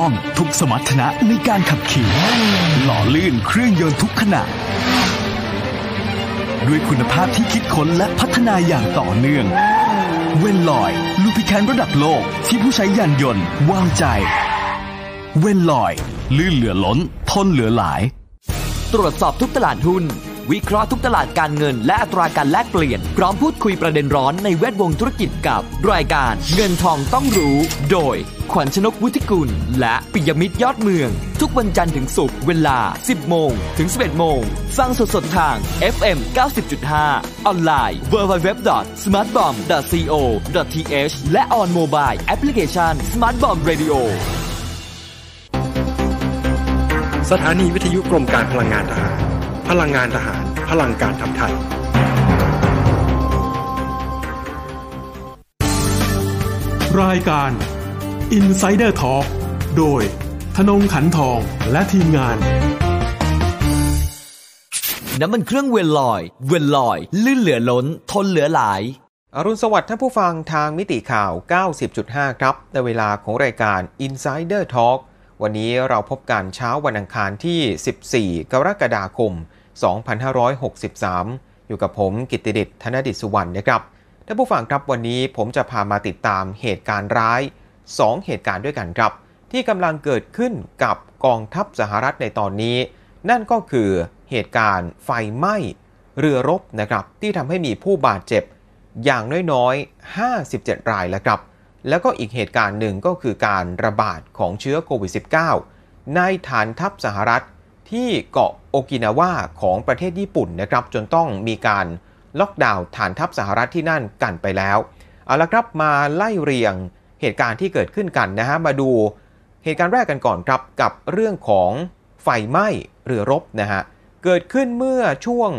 ้องทุกสมรรถนะในการขับขี่ หล่อลื่นเครื่องยนต์ทุกขณะด้วยคุณภาพที่คิดค้นและพัฒนาอย่างต่อเนื่อง เวนลอยลูพิแคนระดับโลกที่ผู้ใช้ยานยนต์วางใจ เวนลอย ลื่นเหลือล้น ทนเหลือหลาย ตรวจสอบทุกตลาดหุ้น วิเคราะห์ทุกตลาดการเงิน และอัตราการแลกเปลี่ยน พร้อมพูดคุยประเด็นร้อนในแวดวงธุรกิจกับ รายการเงินทองต้องรู้ โดย ขวัญชนกวุฒิกุล และปิยมิตรยอดเมือง ทุกวันจันทร์ถึงศุกร์เวลา 10 โมง ถึง 11 โมงฟังสดๆทาง FM 90.5 ออนไลน์ www.smartbomb.co.th และ on mobile application Smart Bomb Radio สถานีวิทยุกรมการพลังงานทหาร พลังงานทหาร พลังการทำไทย รายการ Insider Talk โดยธนงขันทองและทีมงาน น้ำมันเครื่องเวลลอย เวลลอย ลื่นเหลือล้น ทนเหลือหลายอรุณสวัสดิ์ท่านผู้ฟังทางมิติข่าว 90.5 ครับ ในเวลาของรายการ Insider Talk วันนี้เราพบกันเช้าวันอังคารที่ 14 กรกฎาคม 2563 อยู่กับผมกิตติดิษฐ์ธนดิษสุวรรณนะครับท่านผู้ฟังครับวันนี้ผมจะพามาติดตามเหตุการณ์ร้าย 2 เหตุการณ์ด้วยกันครับ ที่กำลังเกิดขึ้นกับกองทัพสหรัฐในตอนนี้ นั่นก็คือเหตุการณ์ไฟไหม้เรือรบนะครับที่ทำให้มีผู้บาดเจ็บอย่างน้อยๆ 57 รายแล้วครับ แล้วก็อีกเหตุการณ์หนึ่งก็คือการระบาดของเชื้อโควิด -19 ในฐานทัพสหรัฐ ที่เกาะโอกินาวาของประเทศญี่ปุ่นนะครับ จนต้องมีการล็อกดาวน์ฐานทัพสหรัฐที่นั่นกันไปแล้ว เอาละครับมาไล่เรียงเหตุการณ์ที่เกิดขึ้นกันนะฮะมาดูเหตุการณ์แรกกันก่อนครับกับเรื่องของไฟไหม้เรือรบนะฮะเกิดขึ้นเมื่อช่วง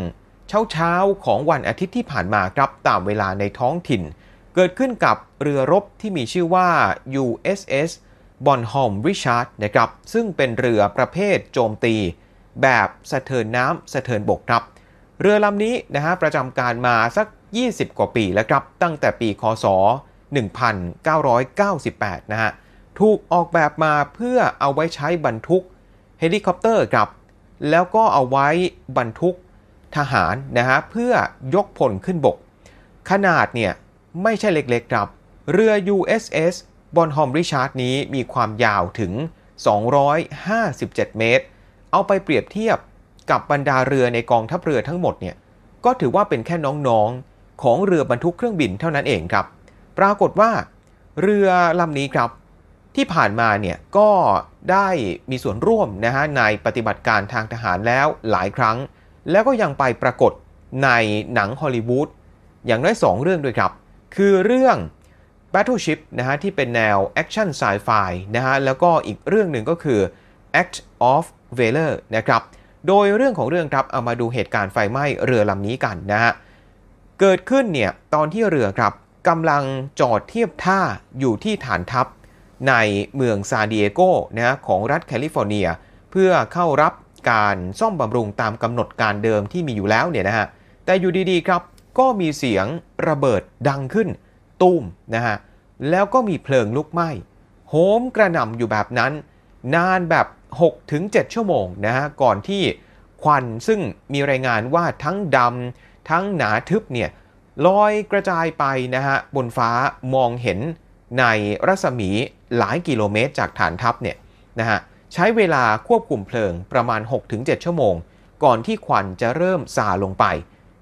เช้าเช้าของวันอาทิตย์ที่ผ่านมาครับตามเวลาในท้องถิ่น เกิดขึ้นกับเรือรบที่มีชื่อว่า USS บอนฮอมริชาร์ดนะครับซึ่งเป็นเรือประเภทโจมตี แบบสะเทินน้ำสะเทินบกครับเรือลำนี้นะฮะประจำการมาสัก 20 กว่าปีแล้วครับตั้งแต่ปีคศ 1998 นะฮะถูกออกแบบมาเพื่อเอาไว้ใช้บรรทุกเฮลิคอปเตอร์ครับ แล้วก็เอาไว้บรรทุกทหารนะฮะเพื่อยกพลขึ้นบก ขนาดเนี่ยไม่ใช่เล็กๆครับ เรือ USS บอนฮอมริชาร์ดนี้มีความยาวถึง 257 เมตร เอาไปเปรียบเทียบกับบรรดาเรือในกองทัพเรือทั้งหมดเนี่ยก็ถือว่าเป็นแค่น้องๆของเรือบรรทุกเครื่องบินเท่านั้นเองครับ ปรากฏว่า เรือลำนี้ครับ ที่ผ่านมาเนี่ยก็ได้มีส่วนร่วมนะฮะในปฏิบัติการทางทหารแล้วหลายครั้ง แล้วก็ยังไปปรากฏในหนังฮอลลีวูดอย่างน้อย 2 เรื่องด้วยครับ คือเรื่อง Battleship นะฮะที่เป็นแนวแอคชั่นไซไฟนะฮะแล้วก็อีกเรื่องหนึ่งก็คือ Act of Valor นะครับ โดยเรื่องของเรื่องครับเอามาดูเหตุการณ์ไฟไหม้เรือลำนี้กันนะฮะ เกิดขึ้นเนี่ยตอนที่เรือครับกำลังจอดเทียบท่าอยู่ที่ฐานทัพในเมืองซานดิเอโกนะฮะของรัฐแคลิฟอร์เนีย เพื่อเข้ารับการซ่อมบำรุงตามกำหนดการเดิมที่มีอยู่แล้วเนี่ยนะฮะ แต่อยู่ดีๆครับก็มีเสียงระเบิดดังขึ้นตู้มนะฮะ แล้วก็มีเพลิงลุกไหม้โหมกระหน่ำอยู่แบบนั้น นานแบบ 6-7 ชั่วโมงนะฮะก่อนที่ควันซึ่งมีรายงานว่าทั้งดำทั้งหนาทึบเนี่ยลอยกระจายไปนะฮะบนฟ้ามองเห็นในรัศมีหลายกิโลเมตรจากฐานทัพเนี่ยนะฮะใช้เวลาควบคุมเพลิงประมาณ 6-7 ชั่วโมง ก่อนที่ควันจะเริ่มซาลงไป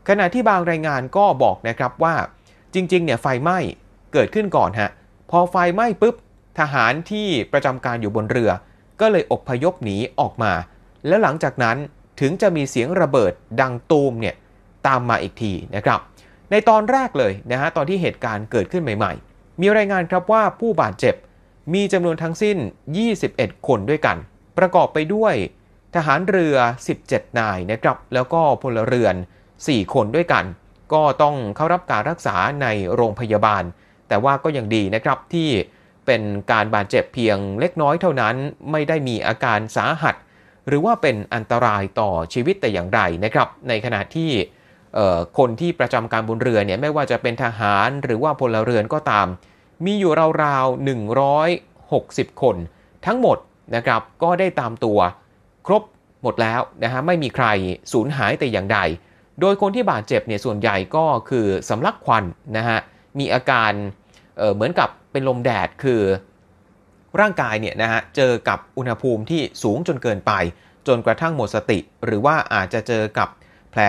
ขณะที่บางรายงานก็บอกนะครับว่าจริงๆเนี่ยไฟไหม้เกิดขึ้นก่อนฮะพอไฟไหม้ปุ๊บทหารที่ประจำการอยู่บนเรือ ก็เลยอบพยพหนีออกมา แล้วหลังจากนั้นถึงจะมีเสียงระเบิดดังตูมเนี่ยตามมาอีกทีนะครับ ในตอนแรกเลยนะฮะตอนที่เหตุการณ์เกิดขึ้นใหม่ๆ มีรายงานครับว่าผู้บาดเจ็บมีจำนวนทั้งสิ้น 21 คนด้วยกัน ประกอบไปด้วยทหารเรือ 17 นายนะครับ แล้วก็พลเรือน 4 คนด้วยกัน ก็ต้องเข้ารับการรักษาในโรงพยาบาล แต่ว่าก็ยังดีนะครับที่ เป็นการบาดเจ็บเพียงเล็กน้อยเท่านั้น ไม่ได้มีอาการสาหัส หรือว่าเป็นอันตรายต่อชีวิตแต่อย่างใดนะครับ ในขณะที่คนที่ประจำการบนเรือเนี่ยไม่ว่าจะเป็นทหารหรือว่าพลเรือนก็ตาม มีอยู่ราวๆ160 คน ทั้งหมดนะครับก็ได้ตามตัวครบหมดแล้วนะฮะไม่มีใครสูญหายแต่อย่างใด โดยคนที่บาดเจ็บเนี่ยส่วนใหญ่ก็คือสำลักควันนะฮะมีอาการเเหมือนกับ เป็นลมแดดคือ ร่างกายเนี่ยนะฮะเจอกับอุณหภูมิที่สูงจนเกินไป จนกระทั่งหมดสติ หรือว่าอาจจะเจอกับแผล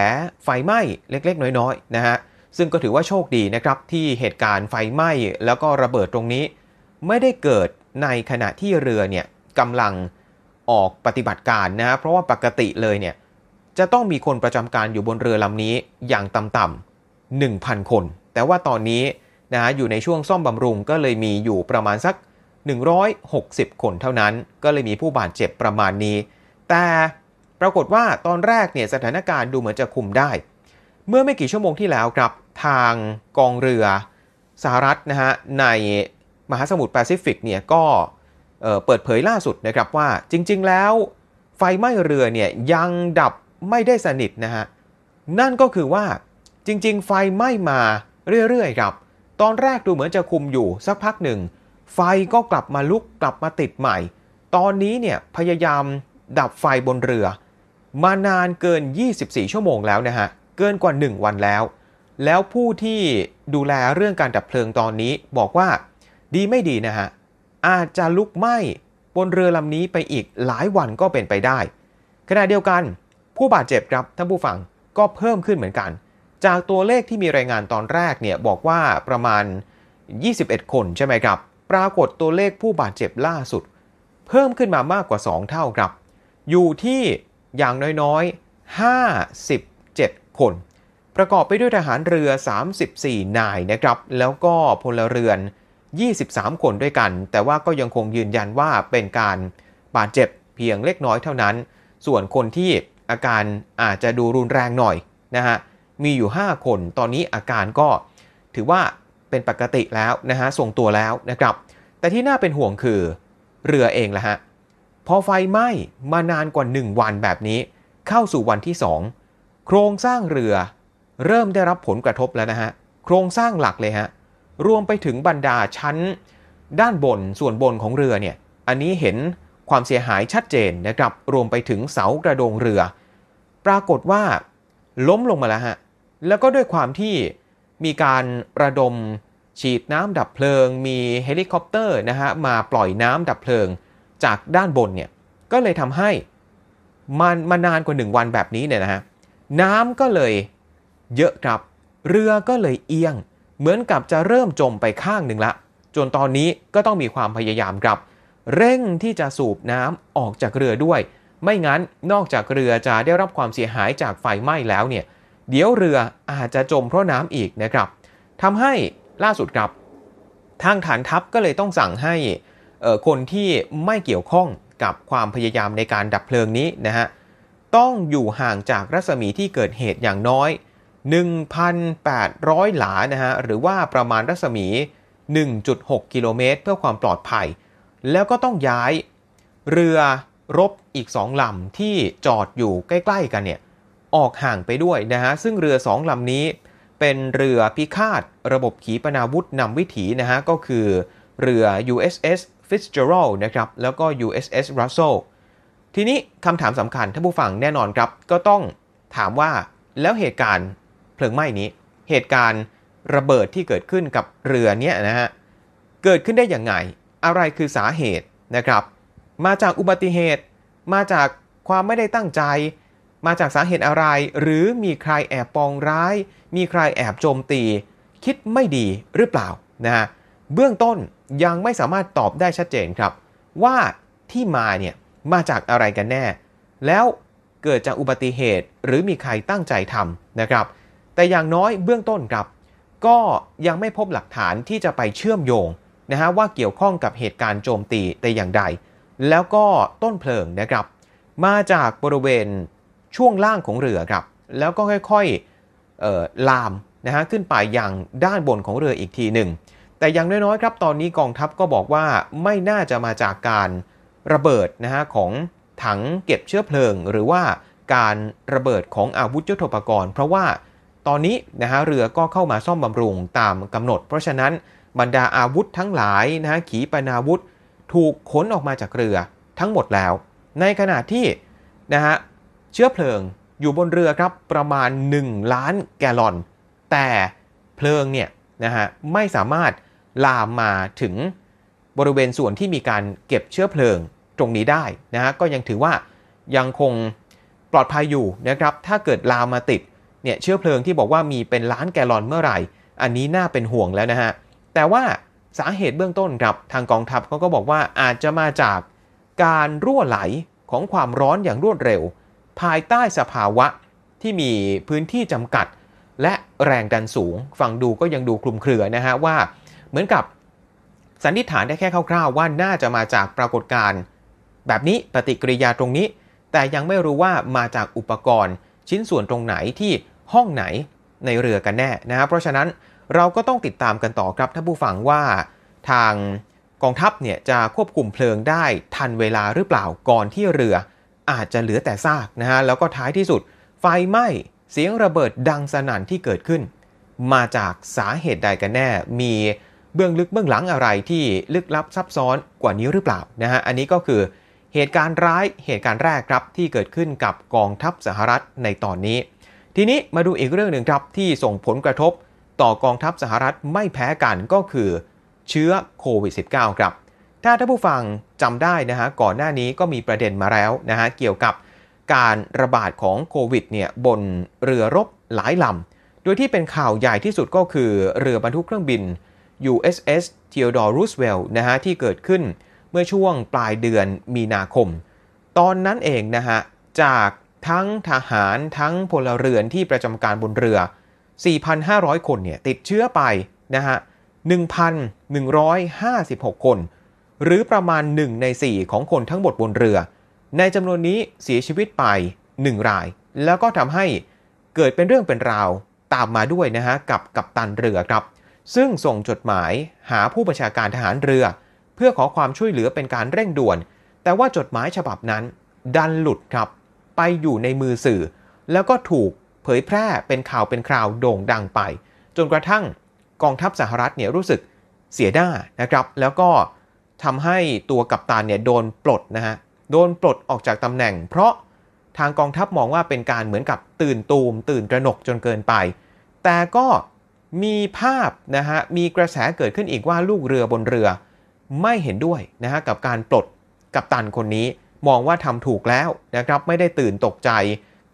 ไฟไหม้เล็กๆ น้อยๆนะฮะซึ่งก็ถือว่าโชคดีนะครับที่เหตุการณ์ไฟไหม้แล้วก็ระเบิดตรงนี้ ไม่ได้เกิดในขณะที่เรือเนี่ยกำลังออกปฏิบัติการนะฮะเพราะว่าปกติเลยเนี่ยจะต้องมีคนประจำการอยู่บนเรือลำนี้อย่างต่ำๆ1,000 คน แต่ว่าตอนนี้ นะอยู่ในช่วงซ่อมบำรุงก็เลยมีอยู่ประมาณสัก 160 คนเท่านั้น ก็เลยมีผู้บาดเจ็บประมาณนี้ แต่ปรากฏว่าตอนแรกเนี่ยสถานการณ์ดูเหมือนจะคุมได้ เมื่อไม่กี่ชั่วโมงที่แล้วครับ ทางกองเรือสหรัฐนะฮะในมหาสมุทรแปซิฟิกเนี่ยก็เปิดเผยล่าสุดนะครับว่าจริง ๆ แล้วไฟไหม้เรือเนี่ยยังดับไม่ได้สนิทนะฮะ นั่นก็คือว่าจริง ๆ ไฟไหม้มาเรื่อยๆครับ ตอนแรกดูเหมือนจะคุมอยู่สักพักหนึ่ง ไฟก็กลับมาลุกกลับมาติดใหม่ ตอนนี้เนี่ยพยายามดับไฟบนเรือ มานานเกิน 24 ชั่วโมงแล้วนะฮะ เกินกว่า 1 วันแล้ว แล้วผู้ที่ดูแลเรื่องการดับเพลิงตอนนี้บอกว่า ดีไม่ดีนะฮะ อาจจะลุกไหม้บนเรือลำนี้ไปอีกหลายวันก็เป็นไปได้ ขณะเดียวกัน ผู้บาดเจ็บครับท่านผู้ฟังก็เพิ่มขึ้นเหมือนกัน จากตัวเลขที่มีรายงานตอนแรกเนี่ยบอกว่าประมาณ 21 คนใช่ไหมครับ ปรากฏตัวเลขผู้บาดเจ็บล่าสุด เพิ่มขึ้นมามากกว่า 2 เท่าครับ อยู่ที่อย่างน้อยๆ 57 คน ประกอบไปด้วยทหารเรือ 34 นายนะครับ แล้วก็พลเรือน 23 คนด้วยกัน แต่ว่าก็ยังคงยืนยันว่าเป็นการบาดเจ็บเพียงเล็กน้อยเท่านั้น ส่วนคนที่อาการอาจจะดูรุนแรงหน่อยนะฮะ มีอยู่ 5 คน ตอนนี้อาการก็ถือว่าเป็นปกติแล้วนะฮะส่งตัวแล้วนะครับ แต่ที่น่าเป็นห่วงคือเรือเองละฮะพอไฟไหม้มานานกว่า 1 วันแบบนี้ เข้าสู่วันที่ 2 โครงสร้างเรือเริ่มได้รับผลกระทบแล้วนะฮะโครงสร้างหลักเลยฮะรวมไปถึงบรรดาชั้น ด้านบนส่วนบนของเรือเนี่ยอันนี้เห็นความเสียหายชัดเจนนะครับรวมไปถึงเสากระโดงเรือ ปรากฏว่า ล้มลงมาแล้วฮะ แล้วก็ด้วยความที่มีการระดมฉีดน้ำดับเพลิง มีเฮลิคอปเตอร์นะฮะมาปล่อยน้ำดับเพลิงจากด้านบนเนี่ยก็เลยทำให้มันมานานกว่าหนึ่งวันแบบนี้เนี่ยนะฮะน้ำก็เลยเยอะครับ เรือก็เลยเอียง เหมือนกับจะเริ่มจมไปข้างหนึ่งละ จนตอนนี้ก็ต้องมีความพยายามครับ เร่งที่จะสูบน้ำออกจากเรือด้วย ไม่งั้นนอกจากเรือจะได้รับความเสียหายจากไฟไหม้แล้วเนี่ย เดี๋ยวเรืออาจจะจมเพราะน้ำอีกนะครับทำให้ล่าสุดครับทางฐานทัพก็เลยต้องสั่งให้คนที่ไม่เกี่ยวข้องกับความพยายามในการดับเพลิงนี้นะฮะต้องอยู่ห่างจากรัศมีที่เกิดเหตุอย่างน้อย 1,800 หลานะฮะหรือว่าประมาณรัศมี 1.6 กิโลเมตร เพื่อความปลอดภัย แล้วก็ต้องย้ายเรือรบอีก2ลำที่จอดอยู่ใกล้ ๆ กันเนี่ย ออกห่างไปด้วยนะฮะซึ่งเรือ2ลำนี้ เป็นเรือพิฆาตระบบขีปนาวุธนำวิถีนะฮะก็คือเรือ USS Fitzgerald นะครับแล้วก็ USS Russell ทีนี้คำถามสำคัญท่านผู้ฟังแน่นอนครับ ก็ต้องถามว่าแล้วเหตุการณ์เพลิงไหม้นี้ เหตุการณ์ระเบิดที่เกิดขึ้นกับเรือเนี้ยนะฮะเกิดขึ้นได้อย่างไง อะไรคือสาเหตุนะครับ มาจากอุบัติเหตุ มาจากความไม่ได้ตั้งใจ มาจากสาเหตุอะไร หรือมีใครแอบปองร้าย มีใครแอบโจมตี คิดไม่ดีหรือเปล่านะฮะเบื้องต้นยังไม่สามารถตอบได้ชัดเจนครับ ว่าที่มาเนี่ยมาจากอะไรกันแน่ แล้วเกิดจากอุบัติเหตุหรือมีใครตั้งใจทำนะครับ แต่อย่างน้อยเบื้องต้นครับ ก็ยังไม่พบหลักฐานที่จะไปเชื่อมโยงนะฮะว่าเกี่ยวข้องกับเหตุการณ์โจมตีแต่อย่างใด แล้วก็ต้นเพลิงนะครับ มาจากบริเวณ ช่วงล่างของเรือครับ แล้วก็ค่อยๆลามนะฮะขึ้นไปยังด้านบนของเรืออีกทีหนึ่ง แต่อย่างน้อยๆครับตอนนี้กองทัพก็บอกว่าไม่น่าจะมาจากการระเบิดนะฮะของถังเก็บเชื้อเพลิง หรือว่าการระเบิดของอาวุธยุทโธปกรณ์ เพราะว่าตอนนี้นะฮะเรือก็เข้ามาซ่อมบำรุงตามกำหนด เพราะฉะนั้นบรรดาอาวุธทั้งหลายนะฮะขีปนาวุธ ถูกขนออกมาจากเรือทั้งหมดแล้ว ในขณะที่นะฮะ เชื้อเพลิงอยู่บนเรือครับประมาณ 1 ล้านแกลลอน แต่เพลิงเนี่ยนะฮะไม่สามารถลามมาถึงบริเวณส่วนที่มีการเก็บเชื้อเพลิงตรงนี้ได้นะฮะก็ยังถือว่ายังคงปลอดภัยอยู่นะครับถ้าเกิดลามมาติดเนี่ยเชื้อเพลิงที่บอกว่ามีเป็นล้านแกลลอนเมื่อไหร่ อันนี้น่าเป็นห่วงแล้วนะฮะแต่ว่าสาเหตุเบื้องต้นครับทางกองทัพเขาก็บอกว่าอาจจะมาจากการรั่วไหลของความร้อนอย่างรวดเร็ว ภายใต้สภาวะที่มีพื้นที่จำกัด และแรงดันสูง ฟังดูก็ยังดูคลุมเครือนะฮะว่า เหมือนกับสันนิษฐานได้แค่คร่าวๆ ว่าน่าจะมาจากปรากฏการณ์แบบนี้ปฏิกิริยาตรงนี้ แต่ยังไม่รู้ว่ามาจากอุปกรณ์ ชิ้นส่วนตรงไหนที่ห้องไหนในเรือกันแน่นะฮะเพราะฉะนั้นเราก็ต้องติดตามกันต่อครับท่านผู้ฟังว่าทางกองทัพเนี่ยจะควบคุมเพลิงได้ทันเวลาหรือเปล่าก่อนที่เรือ อาจจะเหลือแต่ซากนะฮะแล้วก็ท้ายที่สุด ไฟไหม้เสียงระเบิดดังสนั่นที่เกิดขึ้น มาจากสาเหตุใดกันแน่ มีเบื้องลึกเบื้องหลังอะไรที่ลึกลับซับซ้อนกว่านี้หรือเปล่านะฮะอันนี้ก็คือเหตุการณ์ร้ายเหตุการณ์แรกครับที่เกิดขึ้นกับกองทัพสหรัฐในตอนนี้ ทีนี้มาดูอีกเรื่องหนึ่งครับที่ส่งผลกระทบต่อกองทัพสหรัฐไม่แพ้กันก็คือ เชื้อโควิด -19 ครับ ถ้าท่านผู้ฟังจำได้นะฮะก่อนหน้านี้ก็มีประเด็นมาแล้วนะฮะเกี่ยวกับการระบาดของโควิดเนี่ยบนเรือรบหลายลำ โดยที่เป็นข่าวใหญ่ที่สุดก็คือเรือบรรทุกเครื่องบิน USS Theodore Roosevelt นะฮะที่เกิดขึ้นเมื่อช่วงปลายเดือนมีนาคม ตอนนั้นเองนะฮะจากทั้งทหารทั้งพลเรือนที่ประจำการบนเรือ 4,500 คนเนี่ยติดเชื้อไปนะฮะ 1,156 คน หรือประมาณ 1 ใน 4 ของคนทั้งหมดบนเรือ ในจำนวนนี้เสียชีวิตไป 1 ราย แล้วก็ทำให้เกิดเป็นเรื่องเป็นราวตามมาด้วยนะฮะกับกัปตันเรือครับ ซึ่งส่งจดหมายหาผู้บัญชาการทหารเรือ เพื่อขอความช่วยเหลือเป็นการเร่งด่วน แต่ว่าจดหมายฉบับนั้น ดันหลุดครับ ไปอยู่ในมือสื่อ แล้วก็ถูกเผยแพร่เป็นข่าวเป็นคราวโด่งดังไป จนกระทั่งกองทัพสหรัฐเนี่ยรู้สึกเสียหน้านะครับ แล้วก็ ทำให้ตัวกัปตันเนี่ยโดนปลดนะฮะ โดนปลดออกจากตำแหน่ง เพราะทางกองทัพมองว่าเป็นการเหมือนกับตื่นตูม ตื่นตระหนกจนเกินไป แต่ก็มีภาพนะฮะ มีกระแสเกิดขึ้นอีกว่าลูกเรือบนเรือ ไม่เห็นด้วยนะฮะกับการปลดกัปตันคนนี้มองว่าทำถูกแล้วนะครับไม่ได้ตื่นตกใจ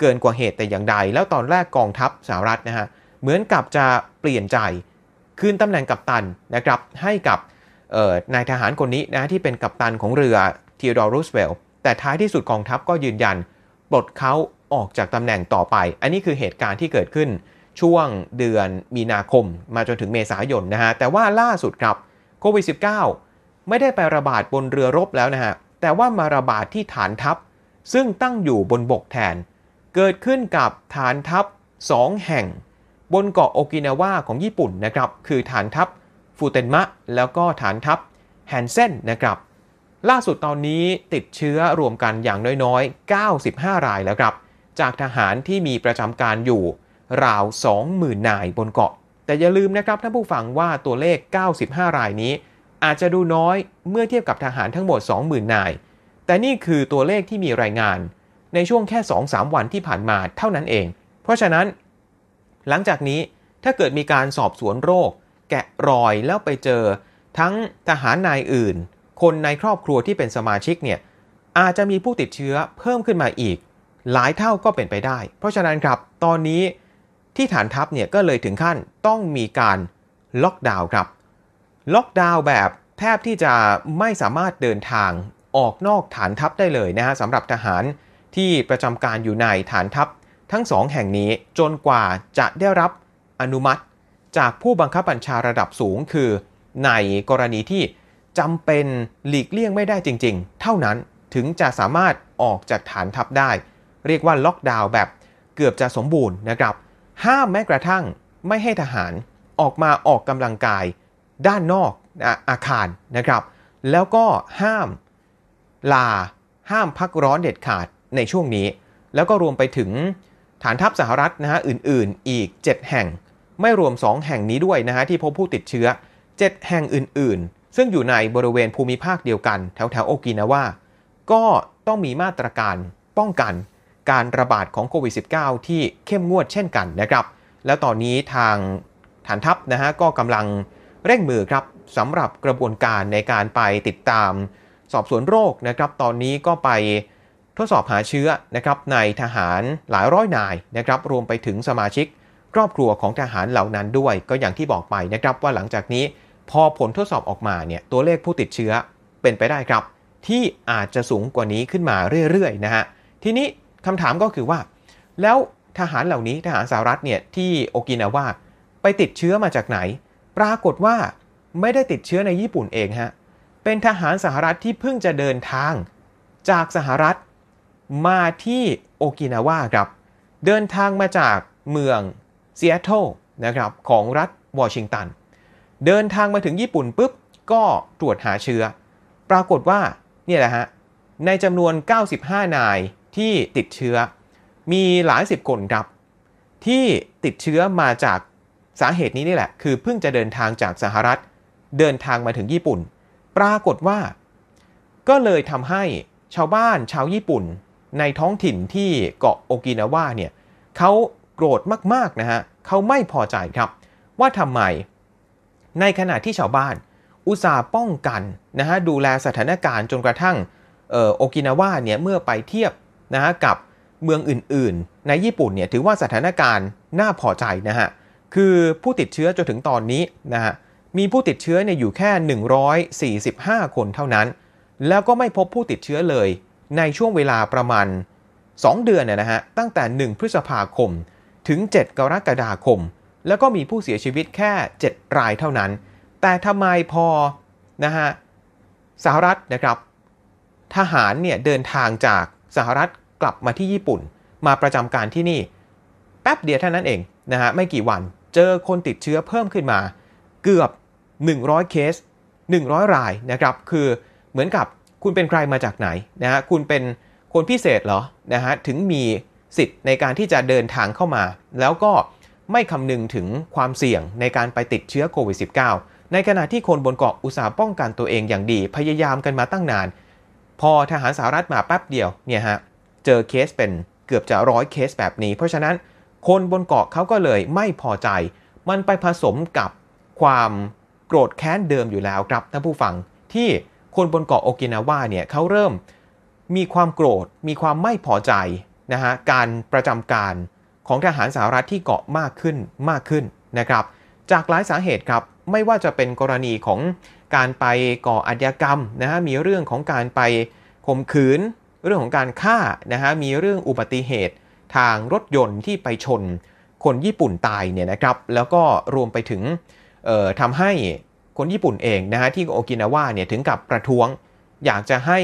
เกินกว่าเหตุแต่อย่างใด แล้วตอนแรกกองทัพสหรัฐนะฮะเหมือนกับจะเปลี่ยนใจ คืนตำแหน่งกัปตันนะครับให้กับ นายทหารคนนี้นะที่เป็นกัปตันของเรือทีโดรูสเวลแต่ท้ายที่สุดกองทัพก็ยืนยันปลดเขาออกจากตำแหน่งต่อไป อันนี้คือเหตุการณ์ที่เกิดขึ้นช่วงเดือนมีนาคมมาจนถึงเมษายนนะฮะ แต่ว่าล่าสุดครับโควิด -19 ไม่ได้ไประบาดบนเรือรบแล้วนะฮะ แต่ว่ามาระบาดที่ฐานทัพ ซึ่งตั้งอยู่บนบกแทน เกิดขึ้นกับฐานทัพ 2 แห่ง บนเกาะโอกินาวาของญี่ปุ่นนะครับ คือฐานทัพ ฟูเตนมะ แล้วก็ฐานทัพแฮนเซนนะครับล่าสุดตอนนี้ติดเชื้อรวมกันอย่างน้อยๆ 95 รายแล้วครับ จากทหารที่มีประจำการอยู่ ราว 20,000 นายบนเกาะ แต่อย่าลืมนะครับท่านผู้ฟังว่าตัวเลข 95 รายนี้ อาจจะดูน้อยเมื่อเทียบกับทหารทั้งหมด 20,000 นาย แต่นี่คือตัวเลขที่มีรายงาน ในช่วงแค่ 2-3 วันที่ผ่านมาเท่านั้นเอง เพราะฉะนั้น หลังจากนี้ถ้าเกิดมีการสอบสวนโรค แกะรอยแล้วไปเจอ ทั้งทหารนายอื่น คนในครอบครัวที่เป็นสมาชิกเนี่ยอาจจะมีผู้ติดเชื้อเพิ่มขึ้นมาอีก หลายเท่าก็เป็นไปได้ เพราะฉะนั้นครับตอนนี้ที่ฐานทัพเนี่ยก็เลยถึงขั้นต้องมีการล็อกดาวน์ครับ ล็อกดาวน์แบบแทบที่จะไม่สามารถเดินทางออกนอกฐานทัพได้เลยนะฮะสำหรับทหารที่ประจำการอยู่ในฐานทัพทั้งสองแห่งนี้จนกว่าจะได้รับอนุมัติ จากผู้บังคับบัญชาระดับสูงคือ ในกรณีที่จำเป็นหลีกเลี่ยงไม่ได้จริง ๆ เท่านั้นถึงจะสามารถออกจากฐานทัพได้ เรียกว่าล็อกดาวน์แบบเกือบจะสมบูรณ์นะครับ ห้ามแม้กระทั่งไม่ให้ทหารออกมาออกกำลังกาย ด้านนอกอาคารนะครับ แล้วก็ห้ามลาห้ามพักร้อนเด็ดขาดในช่วงนี้ แล้วก็รวมไปถึงฐานทัพสหรัฐนะฮะอื่นๆ อีก 7 แห่ง ไม่รวม 2 แห่งนี้ด้วยนะฮะที่พบผู้ติดเชื้อ 7 แห่งอื่น ๆ ซึ่งอยู่ในบริเวณภูมิภาคเดียวกัน แถวแถวโอกินาวาก็ต้องมีมาตรการป้องกันการระบาดของโควิด -19 ที่เข้มงวดเช่นกันนะครับ แล้วตอนนี้ทางฐานทัพนะฮะก็กำลังเร่งมือครับสำหรับกระบวนการในการไปติดตาม สอบสวนโรคนะครับ ตอนนี้ก็ไปทดสอบหาเชื้อนะครับในทหารหลายร้อยนายนะครับ รวมไปถึงสมาชิก ครอบครัวของทหารเหล่านั้นด้วย ก็อย่างที่บอกไปนะครับว่าหลังจากนี้ พอผลทดสอบออกมาเนี่ยตัวเลขผู้ติดเชื้อเป็นไปได้ครับ ที่อาจจะสูงกว่านี้ขึ้นมาเรื่อยๆนะฮะทีนี้คำถามก็คือว่า แล้วทหารเหล่านี้ทหารสหรัฐเนี่ยที่โอกินาวาไปติดเชื้อมาจากไหน ปรากฏว่าไม่ได้ติดเชื้อในญี่ปุ่นเองฮะเป็นทหารสหรัฐที่เพิ่งจะเดินทาง จากสหรัฐมาที่โอกินาวาครับ เดินทางมาจากเมือง ซีแอตเทิลนะครับของรัฐวอชิงตัน เดินทางมาถึงญี่ปุ่นปุ๊บ ก็ตรวจหาเชื้อ ปรากฏว่าเนี่ยแหละฮะในจำนวน 95 นายที่ติดเชื้อ มีหลายสิบคนครับ ที่ติดเชื้อมาจากสาเหตุนี้นี่แหละ คือเพิ่งจะเดินทางจากสหรัฐ เดินทางมาถึงญี่ปุ่น ปรากฏว่า ก็เลยทำให้ชาวบ้านชาวญี่ปุ่น ในท้องถิ่นที่เกาะโอกินาวาเนี่ยเขา โกรธมากๆนะฮะเขาไม่พอใจครับ ว่าทำไม ในขณะที่ชาวบ้าน อุตส่าห์ป้องกันนะฮะดูแลสถานการณ์จนกระทั่งโอกินาวาเนี่ยเมื่อไปเทียบนะฮะกับเมืองอื่นๆ ในญี่ปุ่นเนี่ยถือว่าสถานการณ์น่าพอใจนะฮะคือผู้ติดเชื้อจนถึงตอนนี้นะฮะมีผู้ติดเชื้อเนี่ยอยู่แค่ 145 คนเท่านั้น แล้วก็ไม่พบผู้ติดเชื้อเลยในช่วงเวลาประมาณ 2 เดือนนะฮะตั้งแต่ 1 พฤษภาคม ถึง 7 กรกฎาคม แล้วก็มีผู้เสียชีวิตแค่ 7 รายเท่านั้น แต่ทำไมพอนะฮะสหรัฐนะครับทหารเนี่ยเดินทางจากสหรัฐกลับมาที่ญี่ปุ่น มาประจำการที่นี่ แป๊บเดียวเท่านั้นเองนะฮะไม่กี่วันเจอคนติดเชื้อเพิ่มขึ้นมา เกือบ 100 เคส 100 รายนะครับคือเหมือนกับคุณเป็นใครมาจากไหนนะฮะคุณเป็นคนพิเศษเหรอนะฮะถึงมี สิทธิ์ในการที่จะเดินทางเข้ามา แล้วก็ไม่คำนึงถึงความเสี่ยงในการไปติดเชื้อโควิด -19 ในขณะที่คนบนเกาะอุตสาห์ป้องกันตัวเองอย่างดี พยายามกันมาตั้งนาน พอทหารสหรัฐมาแป๊บเดียวเนี่ยฮะเจอเคสเป็นเกือบจะร้อยเคสแบบนี้ เพราะฉะนั้นคนบนเกาะเขาก็เลยไม่พอใจ มันไปผสมกับความโกรธแค้นเดิมอยู่แล้วครับท่านผู้ฟังที่คนบนเกาะโอกินาวาเนี่ยเขาเริ่มมีความโกรธมีความไม่พอใจ นะฮะการประจำการของทหารสหรัฐที่เกาะมากขึ้นมากขึ้นนะครับ จากหลายสาเหตุครับไม่ว่าจะเป็นกรณีของการไปก่ออาชญากรรมนะฮะมีเรื่องของการไปข่มขืน เรื่องของการฆ่านะฮะมีเรื่องอุบัติเหตุ ทางรถยนต์ที่ไปชน คนญี่ปุ่นตายเนี่ยนะครับแล้วก็รวมไปถึงทำให้คนญี่ปุ่นเองนะฮะที่โอกินาวาเนี่ยถึงกับประท้วง อยากจะให้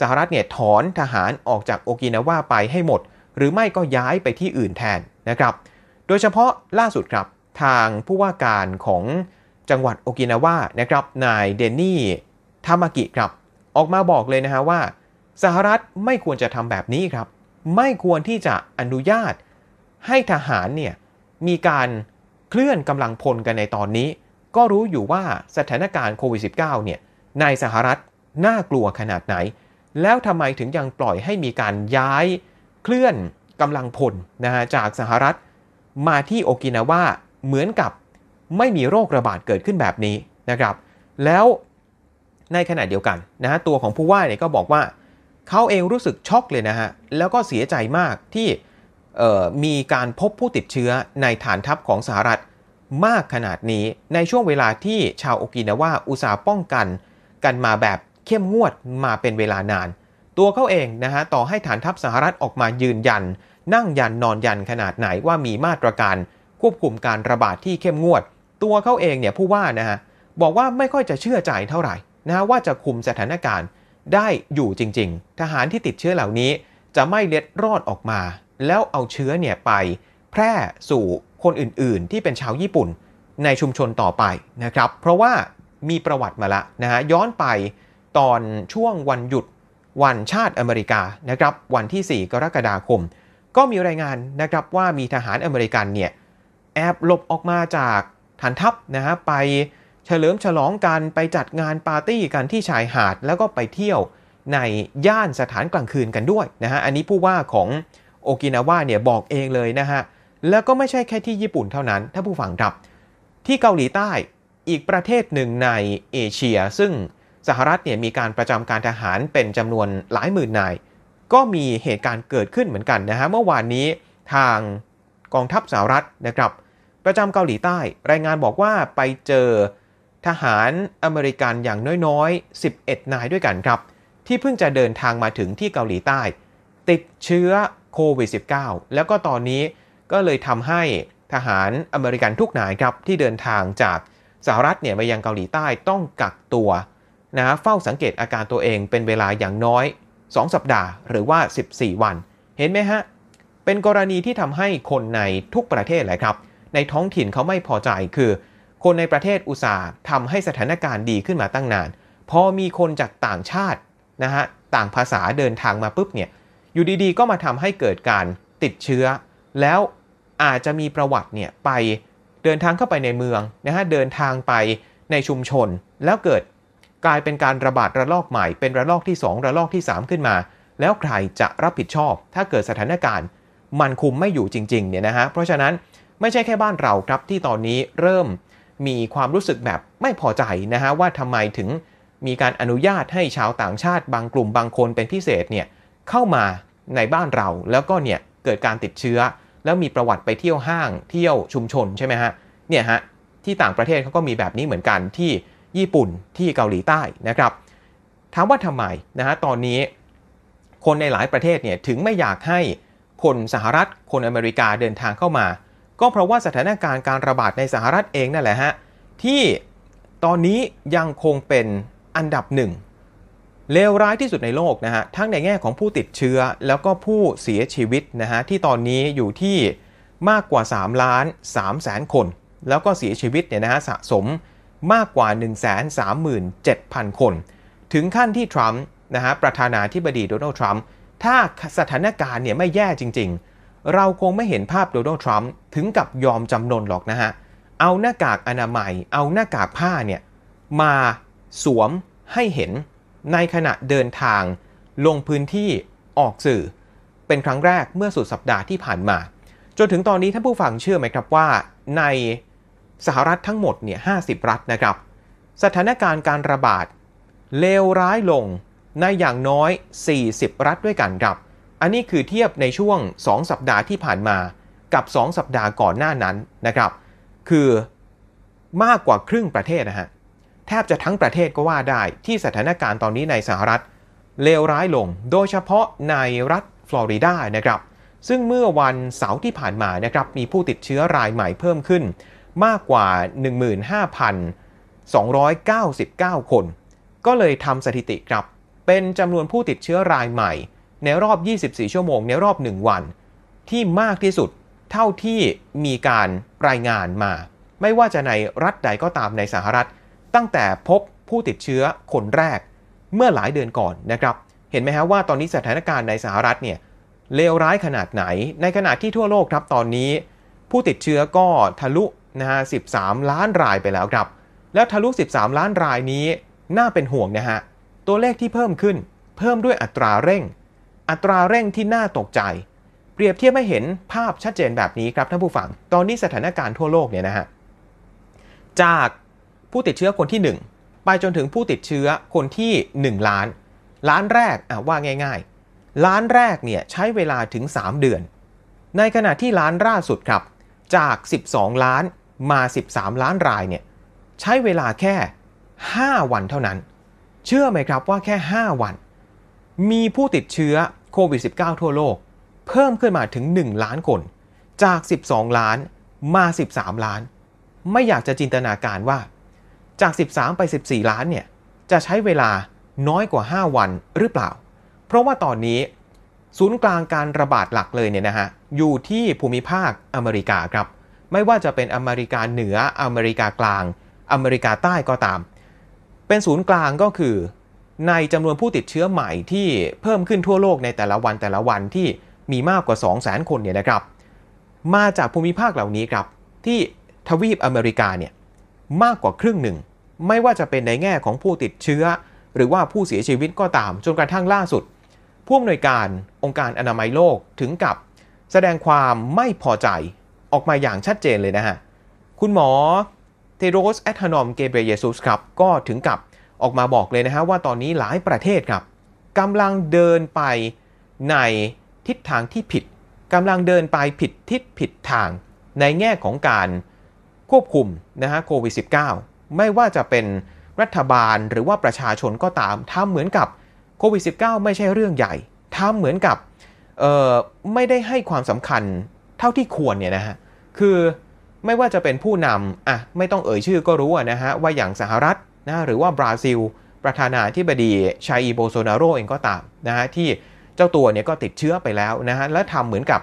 สหรัฐเนี่ยถอนทหารออกจากโอกินาวาไปให้หมด หรือไม่ก็ย้ายไปที่อื่นแทนนะครับ โดยเฉพาะล่าสุดครับทางผู้ว่าการของจังหวัดโอกินาวานะครับนายเดนนี่ทามากิครับออกมาบอกเลยนะฮะว่า สหรัฐไม่ควรจะทำแบบนี้ครับ ไม่ควรที่จะอนุญาต ให้ทหารเนี่ยมีการเคลื่อนกำลังพลกันในตอนนี้ ก็รู้อยู่ว่าสถานการณ์โควิด -19 เนี่ยในสหรัฐน่ากลัวขนาดไหน แล้วทำไมถึงยังปล่อยให้มีการย้ายเคลื่อนกำลังพลนะฮะจากสหรัฐมาที่โอกินาวาเหมือนกับไม่มีโรคระบาดเกิดขึ้นแบบนี้นะครับ แล้วในขณะเดียวกันนะฮะตัวของผู้ว่าเนี่ยก็บอกว่าเขาเองรู้สึกช็อกเลยนะฮะแล้วก็เสียใจมากที่มีการพบผู้ติดเชื้อในฐานทัพของสหรัฐมากขนาดนี้ในช่วงเวลาที่ชาวโอกินาวาอุตสาห์ป้องกันกันมาแบบ เข้มงวดมาเป็นเวลานาน ตัวเขาเองนะฮะต่อให้ฐานทัพสหรัฐออกมายืนยัน นั่งยันนอนยันขนาดไหนว่ามีมาตรการ ควบคุมการระบาดที่เข้มงวด ตัวเขาเองเนี่ยผู้ว่านะฮะบอกว่าไม่ค่อยจะเชื่อใจเท่าไหร่นะฮะว่าจะคุมสถานการณ์ได้อยู่จริง ๆ ทหารที่ติดเชื้อเหล่านี้จะไม่เล็ดรอดออกมา แล้วเอาเชื้อเนี่ยไปแพร่สู่คนอื่นๆ ที่เป็นชาวญี่ปุ่นในชุมชนต่อไปนะครับ เพราะว่ามีประวัติมาละนะฮะย้อนไป ตอนช่วงวันหยุดวันชาติอเมริกานะครับวันที่ 4 กรกฎาคม ก็มีรายงานนะครับว่ามีทหารอเมริกันเนี่ยแอบหลบออกมาจากฐานทัพนะฮะไปเฉลิมฉลองกันไปจัดงานปาร์ตี้กันที่ชายหาด แล้วก็ไปเที่ยวในย่านสถานกลางคืนกันด้วยนะฮะอันนี้ผู้ว่าของโอกินาวาเนี่ยบอกเองเลยนะฮะแล้วก็ไม่ใช่แค่ที่ญี่ปุ่นเท่านั้น ถ้าผู้ฟังครับ ที่เกาหลีใต้อีกประเทศหนึ่งในเอเชียซึ่ง สหรัฐเนี่ยมีการประจำการทหารเป็นจำนวนหลายหมื่นนาย ก็มีเหตุการณ์เกิดขึ้นเหมือนกันนะฮะเมื่อวานนี้ทางกองทัพสหรัฐนะครับ ประจำเกาหลีใต้ รายงานบอกว่าไปเจอทหารอเมริกันอย่างน้อยๆ 11 นายด้วยกันครับ ที่เพิ่งจะเดินทางมาถึงที่เกาหลีใต้ ติดเชื้อโควิด -19 แล้วก็ตอนนี้ก็เลยทำให้ทหารอเมริกันทุกนายครับที่เดินทางจากสหรัฐเนี่ยมายังเกาหลีใต้ต้องกักตัว นะเฝ้าสังเกตอาการตัวเองเป็นเวลาอย่างน้อย 2 สัปดาห์หรือว่า 14 วัน เห็นไหมฮะ เป็นกรณีที่ทำให้คนในทุกประเทศเลยครับ ในท้องถิ่นเขาไม่พอใจคือ คนในประเทศอุตสาห์ทำให้สถานการณ์ดีขึ้นมาตั้งนาน พอมีคนจากต่างชาตินะฮะต่างภาษาเดินทางมาปุ๊บเนี่ยอยู่ดีๆ ก็มาทำให้เกิดการติดเชื้อ แล้วอาจจะมีประวัติเนี่ยไปเดินทางเข้าไปในเมืองนะฮะเดินทางไปในชุมชนแล้วเกิด กลายเป็นการระบาดระลอกใหม่เป็นระลอกที่ 2 ระลอกที่ 3 ขึ้นมา แล้วใครจะรับผิดชอบ ถ้าเกิดสถานการณ์ มันคุมไม่อยู่จริงๆเนี่ยนะฮะเพราะฉะนั้นไม่ใช่แค่บ้านเราครับที่ตอนนี้เริ่มมีความรู้สึกแบบไม่พอใจนะฮะว่าทำไมถึงมีการอนุญาตให้ชาวต่างชาติบางกลุ่มบางคนเป็นพิเศษเนี่ยเข้ามาในบ้านเราแล้วก็เนี่ยเกิดการติดเชื้อ แล้วมีประวัติไปเที่ยวห้างเที่ยวชุมชนใช่ไหมฮะเนี่ยฮะที่ต่างประเทศเขาก็มีแบบนี้เหมือนกันที่ ญี่ปุ่นที่เกาหลีใต้นะครับถามว่าทำไมนะฮะตอนนี้คนในหลายประเทศเนี่ยถึงไม่อยากให้คนสหรัฐคนอเมริกาเดินทางเข้ามา ก็เพราะว่าสถานการณ์การระบาดในสหรัฐเองนั่นแหละฮะที่ตอนนี้ยังคงเป็นอันดับหนึ่งเลวร้ายที่สุดในโลกนะฮะทั้งในแง่ของผู้ติดเชื้อแล้วก็ผู้เสียชีวิตนะฮะที่ตอนนี้อยู่ที่มากกว่า 3 ล้าน3แสนคน แล้วก็เสียชีวิตเนี่ยนะฮะสะสม มากกว่า 1 3 7 0 0 0 คน ถึงขั้นที่ทรัมป์นะฮะประธานาธิบดีโดนัลด์ทรัมป์ถ้าสถานการณ์เนี่ยไม่แย่จริง ๆ เราคงไม่เห็นภาพโดนัลด์ทรัมป์ถึงกับยอมจำนนหรอกนะฮะ เอาหน้ากากอนามัย เอาหน้ากากผ้าเนี่ยมาสวมให้เห็นในขณะเดินทางลงพื้นที่ออกสื่อ เป็นครั้งแรกเมื่อสุดสัปดาห์ที่ผ่านมา จนถึงตอนนี้ท่านผู้ฟังเชื่อไหมครับว่าใน สหรัฐทั้งหมดเนี่ย50 รัฐนะครับ สถานการณ์การระบาดเลวร้ายลงในอย่างน้อย 40 รัฐด้วยกันครับ อันนี้คือเทียบในช่วง 2 สัปดาห์ที่ผ่านมากับ 2 สัปดาห์ก่อนหน้านั้นนะครับ คือมากกว่าครึ่งประเทศนะฮะ แทบจะทั้งประเทศก็ว่าได้ที่สถานการณ์ตอนนี้ในสหรัฐเลวร้ายลง โดยเฉพาะในรัฐฟลอริดานะครับ ซึ่งเมื่อวันเสาร์ที่ผ่านมานะครับ มีผู้ติดเชื้อรายใหม่เพิ่มขึ้น มากกว่า 15,299 คน ก็เลยทำสถิติครับ เป็นจำนวนผู้ติดเชื้อรายใหม่ ในรอบ 24 ชั่วโมงในรอบ 1 วัน ที่มากที่สุดเท่าที่มีการรายงานมา ไม่ว่าจะในรัฐใดก็ตามในสหรัฐ ตั้งแต่พบผู้ติดเชื้อคนแรก เมื่อหลายเดือนก่อนนะครับ เห็นไหมฮะว่าตอนนี้สถานการณ์ในสหรัฐเนี่ยเลวร้ายขนาดไหน ในขณะที่ทั่วโลกครับตอนนี้ ผู้ติดเชื้อก็ทะลุ นะฮะ13 ล้านรายไปแล้วครับ แล้วทะลุ 13 ล้านรายนี้น่าเป็นห่วงนะฮะ ตัวเลขที่เพิ่มขึ้น เพิ่มด้วยอัตราเร่ง อัตราเร่งที่น่าตกใจ เปรียบเทียบให้เห็นภาพชัดเจนแบบนี้ครับท่านผู้ฟัง ตอนนี้สถานการณ์ทั่วโลกเนี่ยนะฮะ จากผู้ติดเชื้อคนที่ 1 ไปไปจนถึงผู้ติดเชื้อคนที่ 1 ล้าน ล้านแรกอะว่าง่าย ๆ ล้านแรกเนี่ยใช้เวลาถึง 3 เดือน ในขณะที่ล้านล่าสุดครับจาก 12 ล้าน มา 13 ล้านรายเนี่ยใช้เวลาแค่ 5 วันเท่านั้น เชื่อไหมครับว่าแค่ 5 วัน มีผู้ติดเชื้อโควิด -19 ทั่วโลก เพิ่มขึ้นมาถึง 1 ล้านคน จาก 12 ล้านมา 13 ล้าน ไม่อยากจะจินตนาการว่า จาก 13 ไป 14 ล้านเนี่ยจะใช้เวลาน้อยกว่า 5 วันหรือเปล่า เพราะว่าตอนนี้ศูนย์กลางการระบาดหลักเลยเนี่ยนะฮะอยู่ที่ภูมิภาคอเมริกาครับ ไม่ว่าจะเป็นอเมริกาเหนืออเมริกากลาง อเมริกาใต้ก็ตาม เป็นศูนย์กลางก็คือ ในจำนวนผู้ติดเชื้อใหม่ที่เพิ่มขึ้นทั่วโลกในแต่ละวันแต่ละวันที่มีมากกว่า 2 0 0 0 0 0 คนเนี่ยนะครับ มาจากภูมิภาคเหล่านี้ครับ ที่ทวีปอเมริกาเนี่ยมากกว่าครึ่งหนึ่ง ไม่ว่าจะเป็นในแง่ของผู้ติดเชื้อ หรือว่าผู้เสียชีวิตก็ตาม จนกระทั่งล่าสุด ผู้อำนวยการองค์การอนามัยโลกถึงกับ แสดงความไม่พอใจ ออกมาอย่างชัดเจนเลยนะฮะ คุณหมอเทดรอส อัดฮานอมเกเบรเยซุสครับ ก็ถึงกับออกมาบอกเลยนะฮะว่าตอนนี้หลายประเทศครับกำลังเดินไปในทิศทางที่ผิดกำลังเดินไปผิดทิศผิดทางในแง่ของการควบคุมนะฮะโควิด -19 ไม่ว่าจะเป็นรัฐบาลหรือว่าประชาชนก็ตามทำเหมือนกับโควิด -19 ไม่ใช่เรื่องใหญ่ทำเหมือนกับไม่ได้ให้ความสำคัญ เท่าที่ควรเนี่ยนะฮะคือไม่ว่าจะเป็นผู้นำอะไม่ต้องเอ่ยชื่อก็รู้นะฮะว่าอย่างสหรัฐนะหรือว่าบราซิล ประธานาธิบดีชาอีโบโซนาโรเองก็ตามนะฮะที่เจ้าตัวเนี่ยก็ติดเชื้อไปแล้วนะฮะและทำเหมือนกับ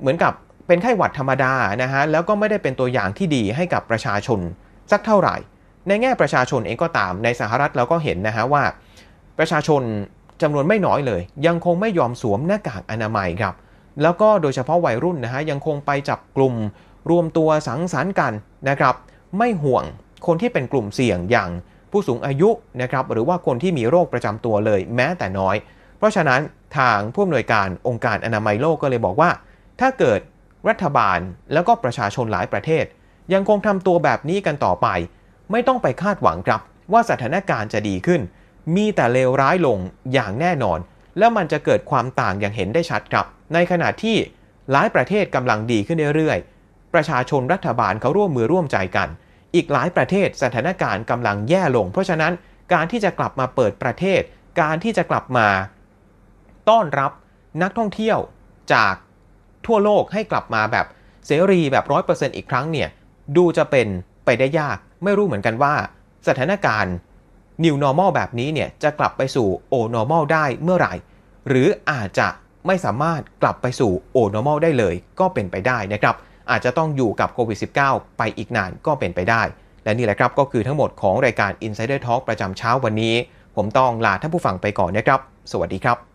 เหมือนกับเป็นไข้หวัดธรรมดานะฮะแล้วก็ไม่ได้เป็นตัวอย่างที่ดีให้กับประชาชนสักเท่าไหร่ ในแง่ประชาชนเองก็ตามในสหรัฐเราก็เห็นนะฮะว่า ประชาชนจำนวนไม่น้อยเลย ยังคงไม่ยอมสวมหน้ากากอนามัยครับ แล้วก็โดยเฉพาะวัยรุ่นนะฮะยังคงไปจับกลุ่มรวมตัวสังสรรค์กันนะครับไม่ห่วงคนที่เป็นกลุ่มเสี่ยงอย่างผู้สูงอายุนะครับหรือว่าคนที่มีโรคประจำตัวเลยแม้แต่น้อย เพราะฉะนั้นทางผู้อำนวยการองค์การอนามัยโลกก็เลยบอกว่า ถ้าเกิดรัฐบาลแล้วก็ประชาชนหลายประเทศ ยังคงทำตัวแบบนี้กันต่อไป ไม่ต้องไปคาดหวังครับ ว่าสถานการณ์จะดีขึ้น มีแต่เลวร้ายลงอย่างแน่นอน แล้วมันจะเกิดความต่างอย่างเห็นได้ชัดครับ ในขณะที่หลายประเทศกำลังดีขึ้นเรื่อยๆ ประชาชนรัฐบาลเขาร่วมมือร่วมใจกัน อีกหลายประเทศสถานการณ์กำลังแย่ลง เพราะฉะนั้นการที่จะกลับมาเปิดประเทศ การที่จะกลับมาต้อนรับนักท่องเที่ยวจากทั่วโลกให้กลับมาแบบเสรีแบบร้อยเปอร์เซ็นต์อีกครั้งเนี่ยดูจะเป็นไปได้ยากไม่รู้เหมือนกันว่า สถานการณ์ New Normal แบบนี้เนี่ยจะกลับไปสู่ O Normal ได้เมื่อไหร่ หรืออาจจะ ไม่สามารถกลับไปสู่โอ Normal ได้เลยก็เป็นไปได้นะครับ อาจจะต้องอยู่กับโควิด -19 ไปอีกนานก็เป็นไปได้ และนี่แหละครับก็คือทั้งหมดของรายการ Insider Talk ประจำเช้าวันนี้ ผมต้องลาท่านผู้ฟังไปก่อนนะครับ สวัสดีครับ